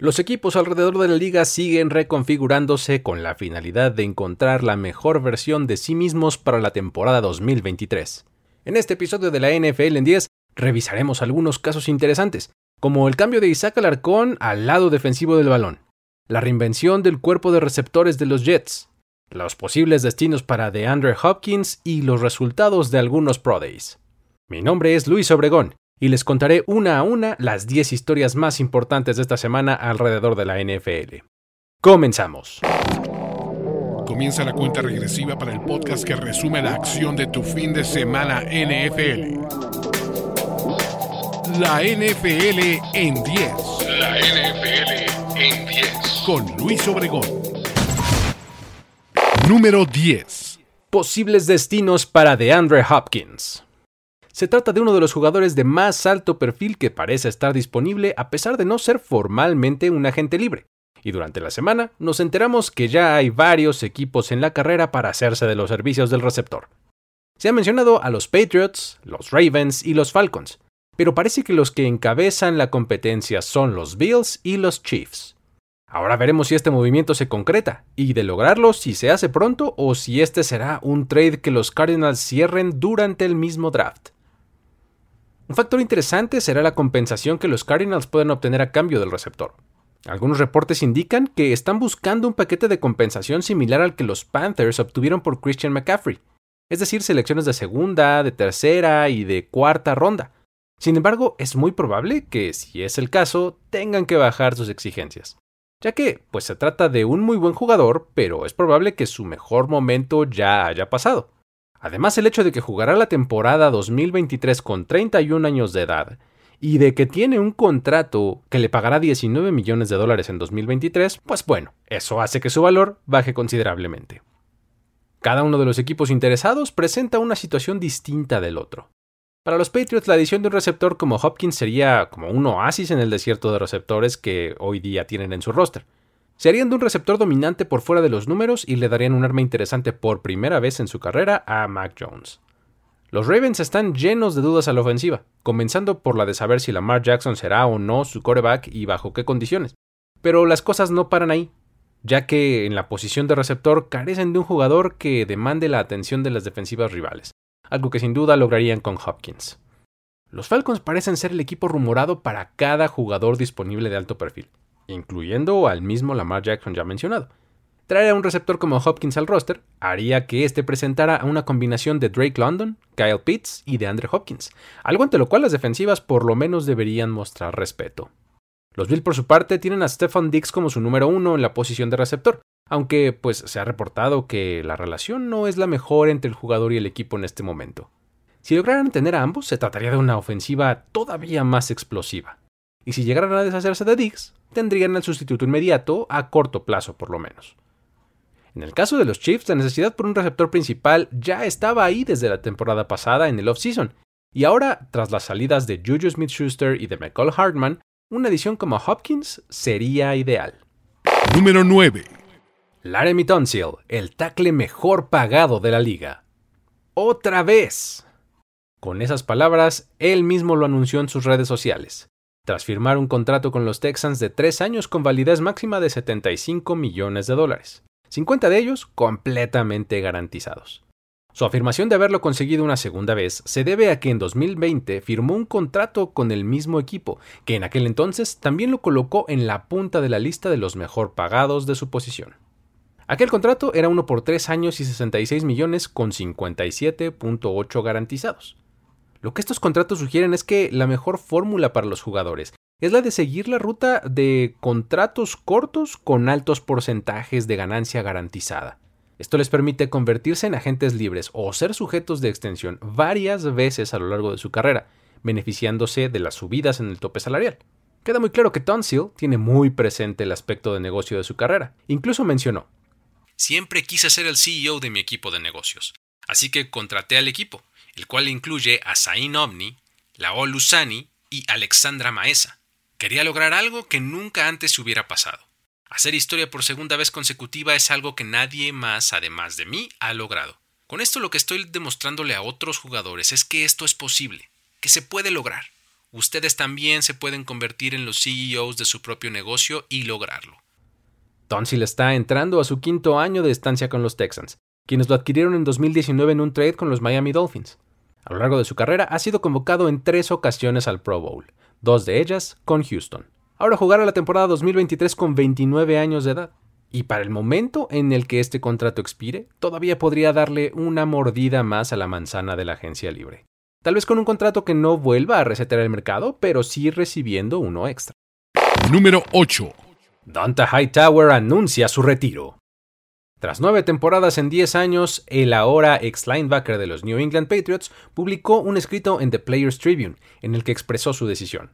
Los equipos alrededor de la liga siguen reconfigurándose con la finalidad de encontrar la mejor versión de sí mismos para la temporada 2023. En este episodio de la NFL en 10 revisaremos algunos casos interesantes, como el cambio de Isaac Alarcón al lado defensivo del balón, la reinvención del cuerpo de receptores de los Jets, los posibles destinos para DeAndre Hopkins y los resultados de algunos Pro Days. Mi nombre es Luis Obregón y les contaré una a una las 10 historias más importantes de esta semana alrededor de la NFL. Comenzamos. Comienza la cuenta regresiva para el podcast que resume la acción de tu fin de semana NFL. La NFL en 10. La NFL en 10. Con Luis Obregón. Número 10. Posibles destinos para DeAndre Hopkins. Se trata de uno de los jugadores de más alto perfil que parece estar disponible a pesar de no ser formalmente un agente libre. Y durante la semana nos enteramos que ya hay varios equipos en la carrera para hacerse de los servicios del receptor. Se ha mencionado a los Patriots, los Ravens y los Falcons, pero parece que los que encabezan la competencia son los Bills y los Chiefs. Ahora veremos si este movimiento se concreta, y de lograrlo si se hace pronto o si este será un trade que los Cardinals cierren durante el mismo draft. Un factor interesante será la compensación que los Cardinals pueden obtener a cambio del receptor. Algunos reportes indican que están buscando un paquete de compensación similar al que los Panthers obtuvieron por Christian McCaffrey, es decir, selecciones de segunda, de tercera y de cuarta ronda. Sin embargo, es muy probable que, si es el caso, tengan que bajar sus exigencias, ya que, pues se trata de un muy buen jugador, pero es probable que su mejor momento ya haya pasado. Además, el hecho de que jugará la temporada 2023 con 31 años de edad y de que tiene un contrato que le pagará 19 millones de dólares en 2023, pues bueno, eso hace que su valor baje considerablemente. Cada uno de los equipos interesados presenta una situación distinta del otro. Para los Patriots, la adición de un receptor como Hopkins sería como un oasis en el desierto de receptores que hoy día tienen en su roster. Se harían de un receptor dominante por fuera de los números y le darían un arma interesante por primera vez en su carrera a Mac Jones. Los Ravens están llenos de dudas a la ofensiva, comenzando por la de saber si Lamar Jackson será o no su quarterback y bajo qué condiciones. Pero las cosas no paran ahí, ya que en la posición de receptor carecen de un jugador que demande la atención de las defensivas rivales, algo que sin duda lograrían con Hopkins. Los Falcons parecen ser el equipo rumorado para cada jugador disponible de alto perfil, incluyendo al mismo Lamar Jackson ya mencionado. Traer a un receptor como Hopkins al roster haría que éste presentara una combinación de Drake London, Kyle Pitts y de Andre Hopkins, algo ante lo cual las defensivas por lo menos deberían mostrar respeto. Los Bills por su parte tienen a Stefan Dix como su número uno en la posición de receptor, aunque pues se ha reportado que la relación no es la mejor entre el jugador y el equipo en este momento. Si lograran tener a ambos, se trataría de una ofensiva todavía más explosiva y si llegaran a deshacerse de Diggs, tendrían el sustituto inmediato a corto plazo por lo menos. En el caso de los Chiefs, la necesidad por un receptor principal ya estaba ahí desde la temporada pasada en el offseason, y ahora, tras las salidas de Juju Smith Schuster y de McCall Hartman, una edición como Hopkins sería ideal. Número 9. Laramie Tunsil, el tackle mejor pagado de la liga. ¡Otra vez! Con esas palabras, él mismo lo anunció en sus redes sociales tras firmar un contrato con los Texans de tres años con validez máxima de 75 millones de dólares, 50 de ellos completamente garantizados. Su afirmación de haberlo conseguido una segunda vez se debe a que en 2020 firmó un contrato con el mismo equipo, que en aquel entonces también lo colocó en la punta de la lista de los mejor pagados de su posición. Aquel contrato era uno por tres años y 66 millones con 57.8 garantizados. Lo que estos contratos sugieren es que la mejor fórmula para los jugadores es la de seguir la ruta de contratos cortos con altos porcentajes de ganancia garantizada. Esto les permite convertirse en agentes libres o ser sujetos de extensión varias veces a lo largo de su carrera, beneficiándose de las subidas en el tope salarial. Queda muy claro que Tonsil tiene muy presente el aspecto de negocio de su carrera. Incluso mencionó, Siempre quise ser el CEO de mi equipo de negocios, así que contraté al equipo el cual incluye a Zain Omni, Laol Lusani y Alexandra Maesa. Quería lograr algo que nunca antes hubiera pasado. Hacer historia por segunda vez consecutiva es algo que nadie más, además de mí, ha logrado. Con esto lo que estoy demostrándole a otros jugadores es que esto es posible, que se puede lograr. ustedes también se pueden convertir en los CEOs de su propio negocio y lograrlo. Tonsil está entrando a su quinto año de estancia con los Texans, quienes lo adquirieron en 2019 en un trade con los Miami Dolphins. A lo largo de su carrera ha sido convocado en tres ocasiones al Pro Bowl, dos de ellas con Houston. Ahora jugará la temporada 2023 con 29 años de edad. Y para el momento en el que este contrato expire, todavía podría darle una mordida más a la manzana de la agencia libre. Tal vez con un contrato que no vuelva a resetear el mercado, pero sí recibiendo uno extra. Número 8. Donta Hightower anuncia su retiro. Tras nueve temporadas en 10 años, el ahora ex linebacker de los New England Patriots publicó un escrito en The Players Tribune en el que expresó su decisión.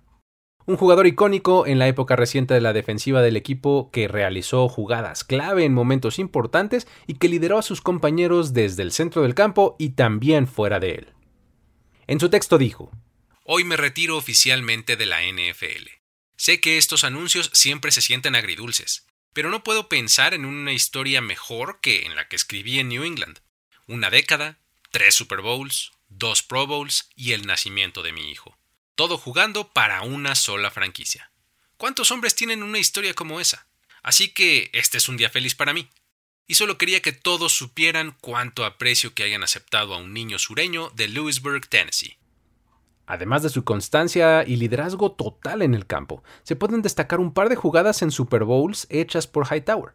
Un jugador icónico en la época reciente de la defensiva del equipo que realizó jugadas clave en momentos importantes y que lideró a sus compañeros desde el centro del campo y también fuera de él. En su texto dijo, Hoy me retiro oficialmente de la NFL. Sé que estos anuncios siempre se sienten agridulces, pero no puedo pensar en una historia mejor que en la que escribí en New England. Una década, tres Super Bowls, dos Pro Bowls y el nacimiento de mi hijo. Todo jugando para una sola franquicia. ¿Cuántos hombres tienen una historia como esa? Así que este es un día feliz para mí. Y solo quería que todos supieran cuánto aprecio que hayan aceptado a un niño sureño de Lewisburg, Tennessee. Además de su constancia y liderazgo total en el campo, se pueden destacar un par de jugadas en Super Bowls hechas por Hightower.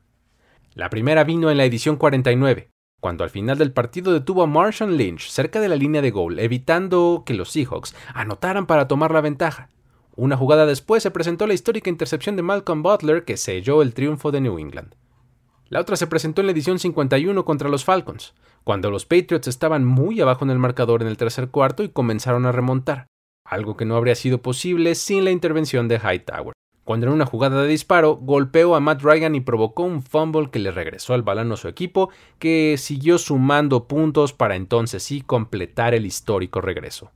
La primera vino en la edición 49, cuando al final del partido detuvo a Marshall Lynch cerca de la línea de gol, evitando que los Seahawks anotaran para tomar la ventaja. Una jugada después se presentó la histórica intercepción de Malcolm Butler que selló el triunfo de New England. La otra se presentó en la edición 51 contra los Falcons, cuando los Patriots estaban muy abajo en el marcador en el tercer cuarto y comenzaron a remontar, algo que no habría sido posible sin la intervención de Hightower, cuando en una jugada de disparo golpeó a Matt Ryan y provocó un fumble que le regresó al balón a su equipo, que siguió sumando puntos para entonces sí completar el histórico regreso.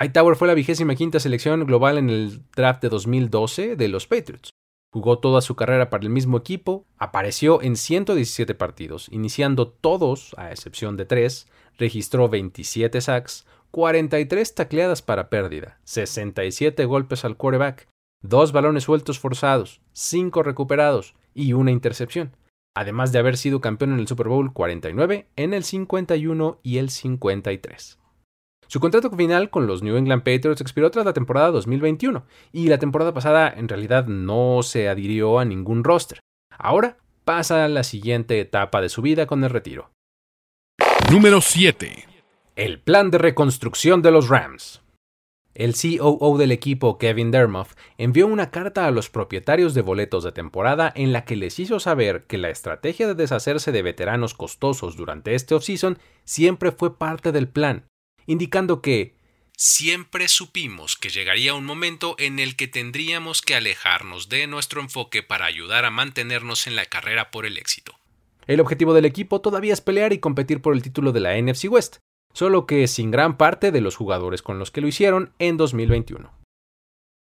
Hightower fue la vigésima quinta selección global en el draft de 2012 de los Patriots. Jugó toda su carrera para el mismo equipo, apareció en 117 partidos, iniciando todos, a excepción de tres, registró 27 sacks, 43 tacleadas para pérdida, 67 golpes al quarterback, dos balones sueltos forzados, cinco recuperados y una intercepción, además de haber sido campeón en el Super Bowl 49, en el 51 y el 53. Su contrato final con los New England Patriots expiró tras la temporada 2021 y la temporada pasada en realidad no se adhirió a ningún roster. Ahora pasa a la siguiente etapa de su vida con el retiro. Número 7. El plan de reconstrucción de los Rams. El COO del equipo, Kevin Dermoff, envió una carta a los propietarios de boletos de temporada en la que les hizo saber que la estrategia de deshacerse de veteranos costosos durante este offseason siempre fue parte del plan indicando que siempre supimos que llegaría un momento en el que tendríamos que alejarnos de nuestro enfoque para ayudar a mantenernos en la carrera por el éxito. El objetivo del equipo todavía es pelear y competir por el título de la NFC West, solo que sin gran parte de los jugadores con los que lo hicieron en 2021.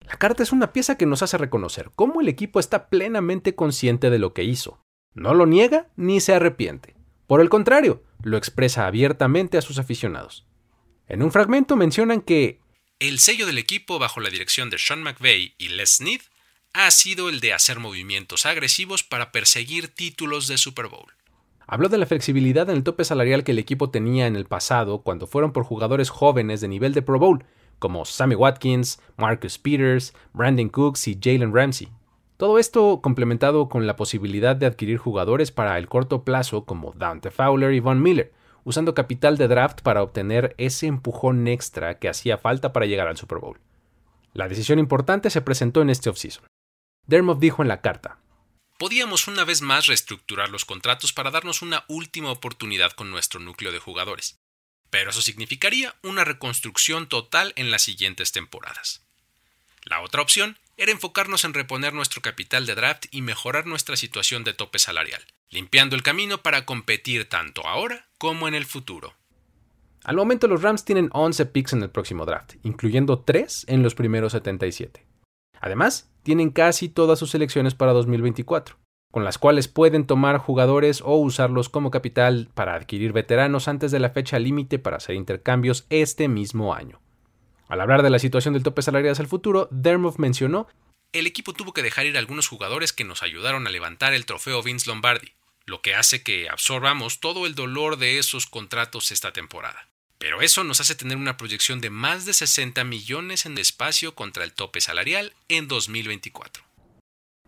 La carta es una pieza que nos hace reconocer cómo el equipo está plenamente consciente de lo que hizo. No lo niega ni se arrepiente. Por el contrario, lo expresa abiertamente a sus aficionados. En un fragmento mencionan que el sello del equipo bajo la dirección de Sean McVay y Les Snead ha sido el de hacer movimientos agresivos para perseguir títulos de Super Bowl. Habló de la flexibilidad en el tope salarial que el equipo tenía en el pasado cuando fueron por jugadores jóvenes de nivel de Pro Bowl, como Sammy Watkins, Marcus Peters, Brandon Cooks y Jalen Ramsey. Todo esto complementado con la posibilidad de adquirir jugadores para el corto plazo como Dante Fowler y Von Miller, usando capital de draft para obtener ese empujón extra que hacía falta para llegar al Super Bowl. La decisión importante se presentó en este offseason. Dermott dijo en la carta: Podíamos una vez más reestructurar los contratos para darnos una última oportunidad con nuestro núcleo de jugadores, pero eso significaría una reconstrucción total en las siguientes temporadas. La otra opción era enfocarnos en reponer nuestro capital de draft y mejorar nuestra situación de tope salarial, limpiando el camino para competir tanto ahora como en el futuro. Al momento los Rams tienen 11 picks en el próximo draft, incluyendo 3 en los primeros 77. Además, tienen casi todas sus selecciones para 2024, con las cuales pueden tomar jugadores o usarlos como capital para adquirir veteranos antes de la fecha límite para hacer intercambios este mismo año. Al hablar de la situación del tope salarial hacia el futuro, Dermot mencionó el equipo tuvo que dejar ir a algunos jugadores que nos ayudaron a levantar el trofeo Vince Lombardi, lo que hace que absorbamos todo el dolor de esos contratos esta temporada. Pero eso nos hace tener una proyección de más de 60 millones en espacio contra el tope salarial en 2024.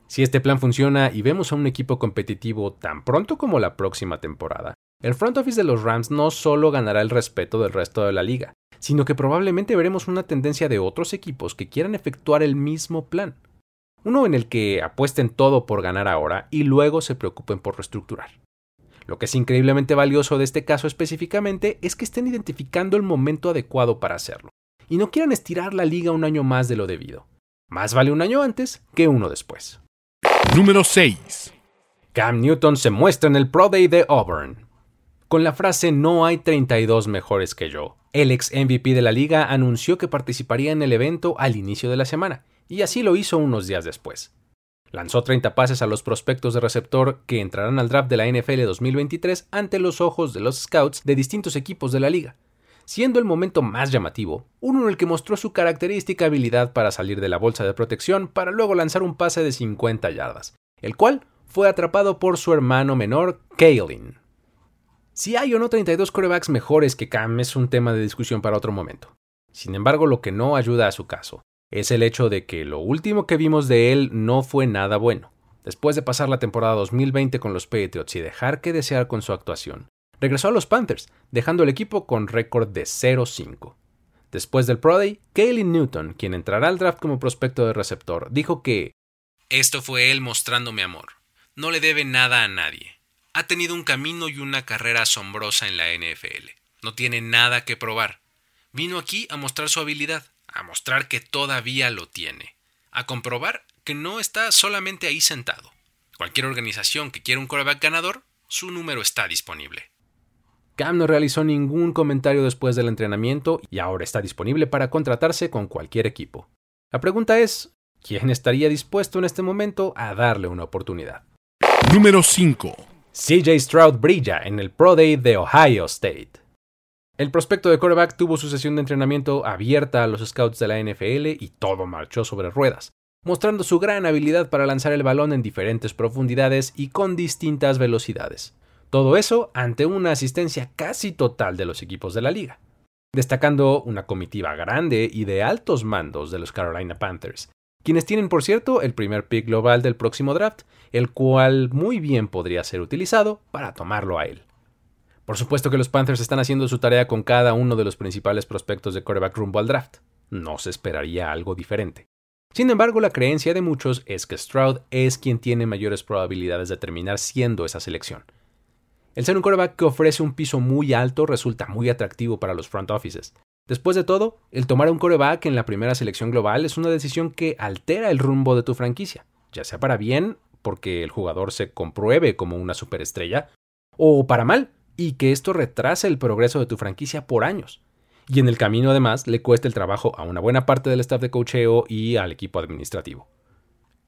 Si este plan funciona y vemos a un equipo competitivo tan pronto como la próxima temporada, el front office de los Rams no solo ganará el respeto del resto de la liga, sino que probablemente veremos una tendencia de otros equipos que quieran efectuar el mismo plan. Uno en el que apuesten todo por ganar ahora y luego se preocupen por reestructurar. Lo que es increíblemente valioso de este caso específicamente es que estén identificando el momento adecuado para hacerlo, y no quieran estirar la liga un año más de lo debido. Más vale un año antes que uno después. Número 6. Cam Newton se muestra en el Pro Day de Auburn. Con la frase No hay 32 mejores que yo, el ex MVP de la liga anunció que participaría en el evento al inicio de la semana, y así lo hizo unos días después. Lanzó 30 pases a los prospectos de receptor que entrarán al draft de la NFL 2023 ante los ojos de los scouts de distintos equipos de la liga, siendo el momento más llamativo, uno en el que mostró su característica habilidad para salir de la bolsa de protección para luego lanzar un pase de 50 yardas, el cual fue atrapado por su hermano menor, Kaelin. Si hay o no 32 corebacks mejores que Cam es un tema de discusión para otro momento. Sin embargo, lo que no ayuda a su caso es el hecho de que lo último que vimos de él no fue nada bueno. Después de pasar la temporada 2020 con los Patriots y dejar que desear con su actuación, regresó a los Panthers, dejando el equipo con récord de 0-5. Después del Pro Day, Kaylin Newton, quien entrará al draft como prospecto de receptor, dijo que Esto fue él mostrándome amor. No le debe nada a nadie. Ha tenido un camino y una carrera asombrosa en la NFL. No tiene nada que probar. Vino aquí a mostrar su habilidad, a mostrar que todavía lo tiene, a comprobar que no está solamente ahí sentado. Cualquier organización que quiera un coreback ganador, su número está disponible. Cam no realizó ningún comentario después del entrenamiento y ahora está disponible para contratarse con cualquier equipo. La pregunta es, ¿quién estaría dispuesto en este momento a darle una oportunidad? Número 5. CJ Stroud brilla en el Pro Day de Ohio State. El prospecto de quarterback tuvo su sesión de entrenamiento abierta a los scouts de la NFL y todo marchó sobre ruedas, mostrando su gran habilidad para lanzar el balón en diferentes profundidades y con distintas velocidades. Todo eso ante una asistencia casi total de los equipos de la liga, destacando una comitiva grande y de altos mandos de los Carolina Panthers, quienes tienen por cierto el primer pick global del próximo draft, el cual muy bien podría ser utilizado para tomarlo a él. Por supuesto que los Panthers están haciendo su tarea con cada uno de los principales prospectos de quarterback rumbo al draft. No se esperaría algo diferente. Sin embargo, la creencia de muchos es que Stroud es quien tiene mayores probabilidades de terminar siendo esa selección. El ser un quarterback que ofrece un piso muy alto resulta muy atractivo para los front offices, Después de todo, el tomar un coreback en la primera selección global es una decisión que altera el rumbo de tu franquicia, ya sea para bien, porque el jugador se compruebe como una superestrella, o para mal, y que esto retrase el progreso de tu franquicia por años. Y en el camino además le cuesta el trabajo a una buena parte del staff de cocheo y al equipo administrativo.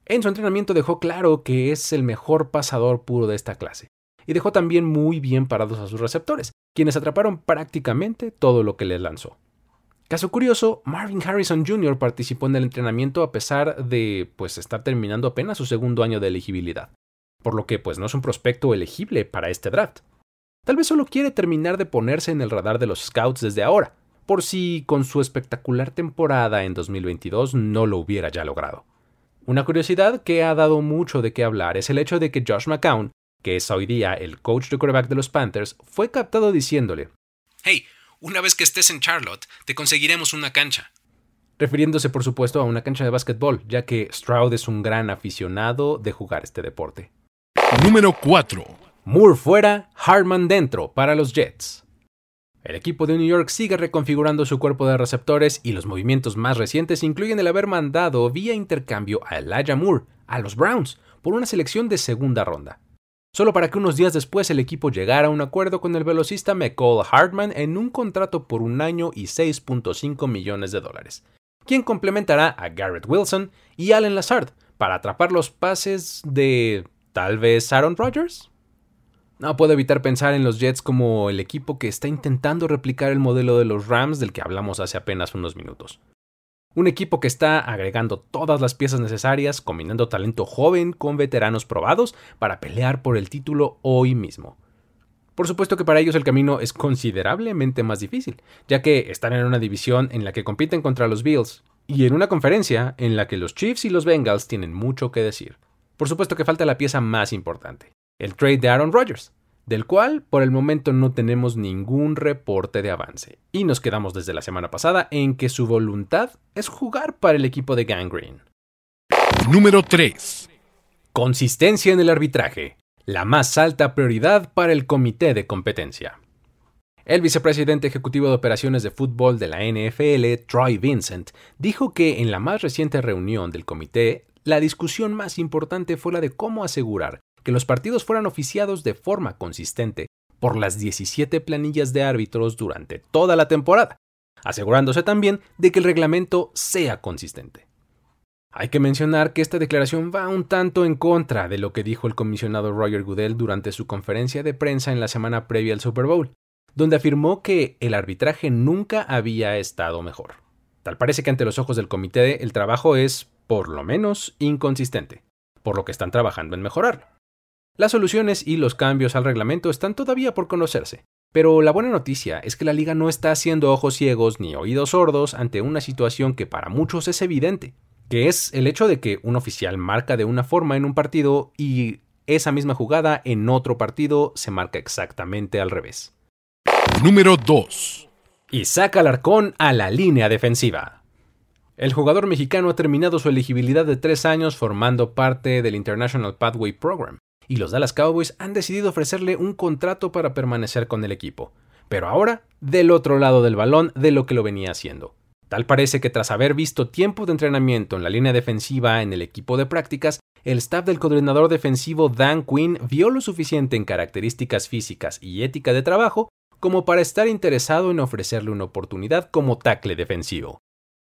En su entrenamiento dejó claro que es el mejor pasador puro de esta clase, y dejó también muy bien parados a sus receptores, quienes atraparon prácticamente todo lo que les lanzó. Caso curioso, Marvin Harrison Jr. participó en el entrenamiento a pesar de pues estar terminando apenas su segundo año de elegibilidad, por lo que pues no es un prospecto elegible para este draft. Tal vez solo quiere terminar de ponerse en el radar de los scouts desde ahora, por si con su espectacular temporada en 2022 no lo hubiera ya logrado. Una curiosidad que ha dado mucho de qué hablar es el hecho de que Josh McCown, que es hoy día el coach de quarterback de los Panthers, fue captado diciéndole: Hey, una vez que estés en Charlotte, te conseguiremos una cancha. Refiriéndose, por supuesto, a una cancha de básquetbol, ya que Stroud es un gran aficionado de jugar este deporte. Número 4. Moore fuera, Hartman dentro para los Jets. El equipo de New York sigue reconfigurando su cuerpo de receptores y los movimientos más recientes incluyen el haber mandado vía intercambio a Elijah Moore a los Browns por una selección de segunda ronda solo para que unos días después el equipo llegara a un acuerdo con el velocista McCall Hartman en un contrato por un año y 6.5 millones de dólares, quien complementará a Garrett Wilson y Allen Lazard para atrapar los pases de tal vez Aaron Rodgers. No puedo evitar pensar en los Jets como el equipo que está intentando replicar el modelo de los Rams del que hablamos hace apenas unos minutos. Un equipo que está agregando todas las piezas necesarias, combinando talento joven con veteranos probados para pelear por el título hoy mismo. Por supuesto que para ellos el camino es considerablemente más difícil, ya que están en una división en la que compiten contra los Bills, y en una conferencia en la que los Chiefs y los Bengals tienen mucho que decir. Por supuesto que falta la pieza más importante, el trade de Aaron Rodgers, del cual por el momento no tenemos ningún reporte de avance, y nos quedamos desde la semana pasada en que su voluntad es jugar para el equipo de Gangrene. Número 3. Consistencia en el arbitraje la más alta prioridad para el comité de competencia. El vicepresidente ejecutivo de operaciones de fútbol de la NFL, Troy Vincent, dijo que en la más reciente reunión del comité, la discusión más importante fue la de cómo asegurar que los partidos fueran oficiados de forma consistente por las 17 planillas de árbitros durante toda la temporada, asegurándose también de que el reglamento sea consistente. Hay que mencionar que esta declaración va un tanto en contra de lo que dijo el comisionado Roger Goodell durante su conferencia de prensa en la semana previa al Super Bowl, donde afirmó que el arbitraje nunca había estado mejor. Tal parece que ante los ojos del comité el trabajo es, por lo menos, inconsistente, por lo que están trabajando en mejorarlo. Las soluciones y los cambios al reglamento están todavía por conocerse, pero la buena noticia es que la liga no está haciendo ojos ciegos ni oídos sordos ante una situación que para muchos es evidente, que es el hecho de que un oficial marca de una forma en un partido y esa misma jugada en otro partido se marca exactamente al revés. Número 2. Y saca Alarcón a la línea defensiva. El jugador mexicano ha terminado su elegibilidad de tres años formando parte del International Pathway Program, y los Dallas Cowboys han decidido ofrecerle un contrato para permanecer con el equipo, pero ahora del otro lado del balón de lo que lo venía haciendo. Tal parece que tras haber visto tiempo de entrenamiento en la línea defensiva en el equipo de prácticas, el staff del coordinador defensivo Dan Quinn vio lo suficiente en características físicas y ética de trabajo como para estar interesado en ofrecerle una oportunidad como tackle defensivo.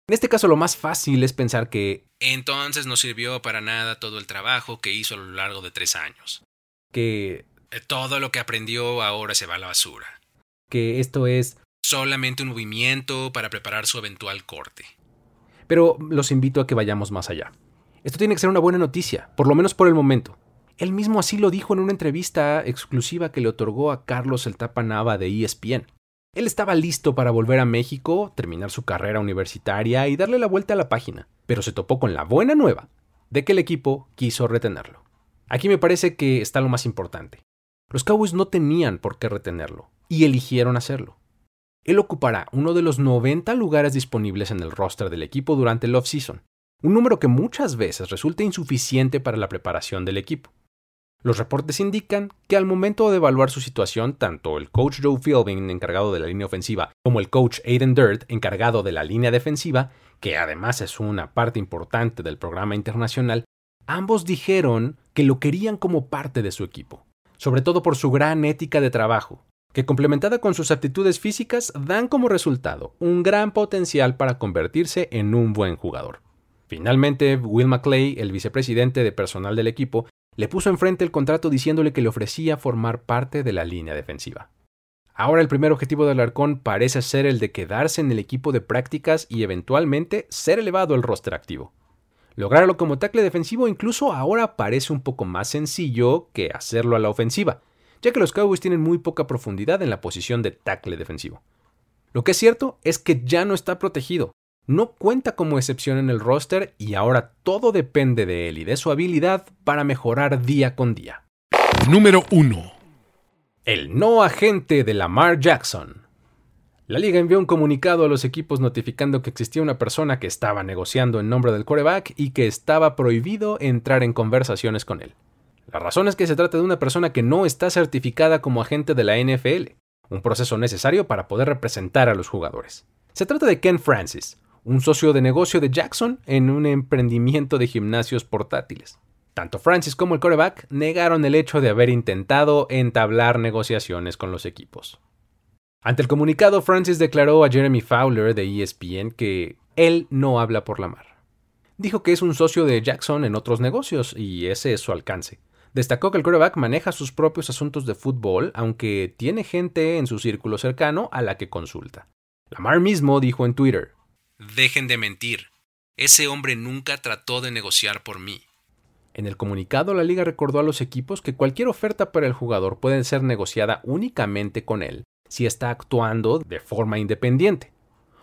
En este caso lo más fácil es pensar que entonces no sirvió para nada todo el trabajo que hizo a lo largo de tres años. Que todo lo que aprendió ahora se va a la basura. Que esto es solamente un movimiento para preparar su eventual corte. Pero los invito a que vayamos más allá. Esto tiene que ser una buena noticia, por lo menos por el momento. Él mismo así lo dijo en una entrevista exclusiva que le otorgó a Carlos el Tapa Nava de ESPN. Él estaba listo para volver a México, terminar su carrera universitaria y darle la vuelta a la página, pero se topó con la buena nueva de que el equipo quiso retenerlo. Aquí me parece que está lo más importante. Los Cowboys no tenían por qué retenerlo, y eligieron hacerlo él ocupará uno de los 90 lugares disponibles en el roster del equipo durante el off-season, un número que muchas veces resulta insuficiente para la preparación del equipo. Los reportes indican que al momento de evaluar su situación, tanto el coach Joe Philbin, encargado de la línea ofensiva, como el coach Aiden Dirt, encargado de la línea defensiva, que además es una parte importante del programa internacional, ambos dijeron que lo querían como parte de su equipo, sobre todo por su gran ética de trabajo, que complementada con sus aptitudes físicas dan como resultado un gran potencial para convertirse en un buen jugador. Finalmente, Will McClay, el vicepresidente de personal del equipo, le puso enfrente el contrato diciéndole que le ofrecía formar parte de la línea defensiva. Ahora el primer objetivo del Arcón parece ser el de quedarse en el equipo de prácticas y eventualmente ser elevado al roster activo. Lograrlo como tackle defensivo incluso ahora parece un poco más sencillo que hacerlo a la ofensiva, ya que los Cowboys tienen muy poca profundidad en la posición de tackle defensivo. Lo que es cierto es que ya no está protegido, no cuenta como excepción en el roster y ahora todo depende de él y de su habilidad para mejorar día con día. Número 1. El no agente de Lamar Jackson. La liga envió un comunicado a los equipos notificando que existía una persona que estaba negociando en nombre del quarterback y que estaba prohibido entrar en conversaciones con él. La razón es que se trata de una persona que no está certificada como agente de la NFL, un proceso necesario para poder representar a los jugadores. Se trata de Ken Francis, un socio de negocio de Jackson en un emprendimiento de gimnasios portátiles. Tanto Francis como el coreback negaron el hecho de haber intentado entablar negociaciones con los equipos. Ante el comunicado, Francis declaró a Jeremy Fowler de ESPN que él no habla por la mar. Dijo que es un socio de Jackson en otros negocios y ese es su alcance Destacó que el quarterback maneja sus propios asuntos de fútbol, aunque tiene gente en su círculo cercano a la que consulta. Lamar mismo dijo en Twitter, Dejen de mentir. Ese hombre nunca trató de negociar por mí. En el comunicado, la liga recordó a los equipos que cualquier oferta para el jugador puede ser negociada únicamente con él si está actuando de forma independiente,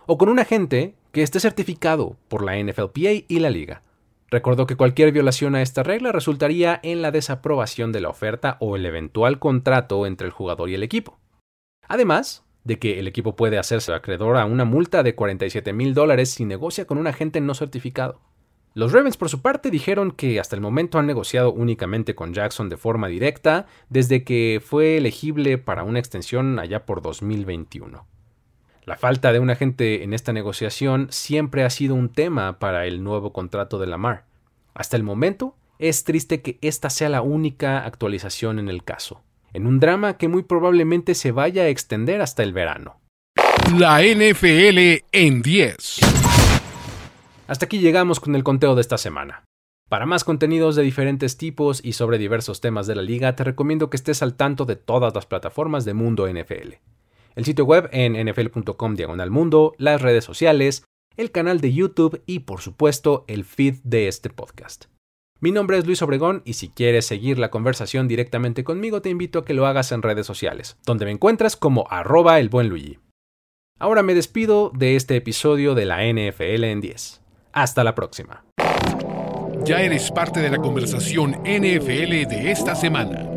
o con un agente que esté certificado por la NFLPA y la liga. Recordó que cualquier violación a esta regla resultaría en la desaprobación de la oferta o el eventual contrato entre el jugador y el equipo. Además de que el equipo puede hacerse acreedor a una multa de 47 mil dólares si negocia con un agente no certificado. Los Ravens, por su parte, dijeron que hasta el momento han negociado únicamente con Jackson de forma directa desde que fue elegible para una extensión allá por 2021. La falta de un agente en esta negociación siempre ha sido un tema para el nuevo contrato de Lamar. Hasta el momento, es triste que esta sea la única actualización en el caso, en un drama que muy probablemente se vaya a extender hasta el verano. La NFL en 10. Hasta aquí llegamos con el conteo de esta semana. Para más contenidos de diferentes tipos y sobre diversos temas de la liga, te recomiendo que estés al tanto de todas las plataformas de Mundo NFL el sitio web en nfl.com diagonal mundo, las redes sociales, el canal de YouTube y por supuesto el feed de este podcast. Mi nombre es Luis Obregón y si quieres seguir la conversación directamente conmigo te invito a que lo hagas en redes sociales, donde me encuentras como arroba el buen Luigi. Ahora me despido de este episodio de la NFL en 10. Hasta la próxima. Ya eres parte de la conversación NFL de esta semana.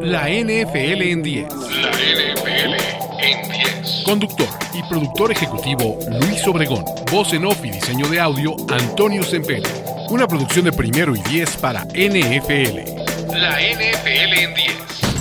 La NFL en 10. La NFL en 10. Conductor y productor ejecutivo Luis Obregón. Voz en off y diseño de audio Antonio Sempere. Una producción de primero y 10 para NFL. La NFL en 10.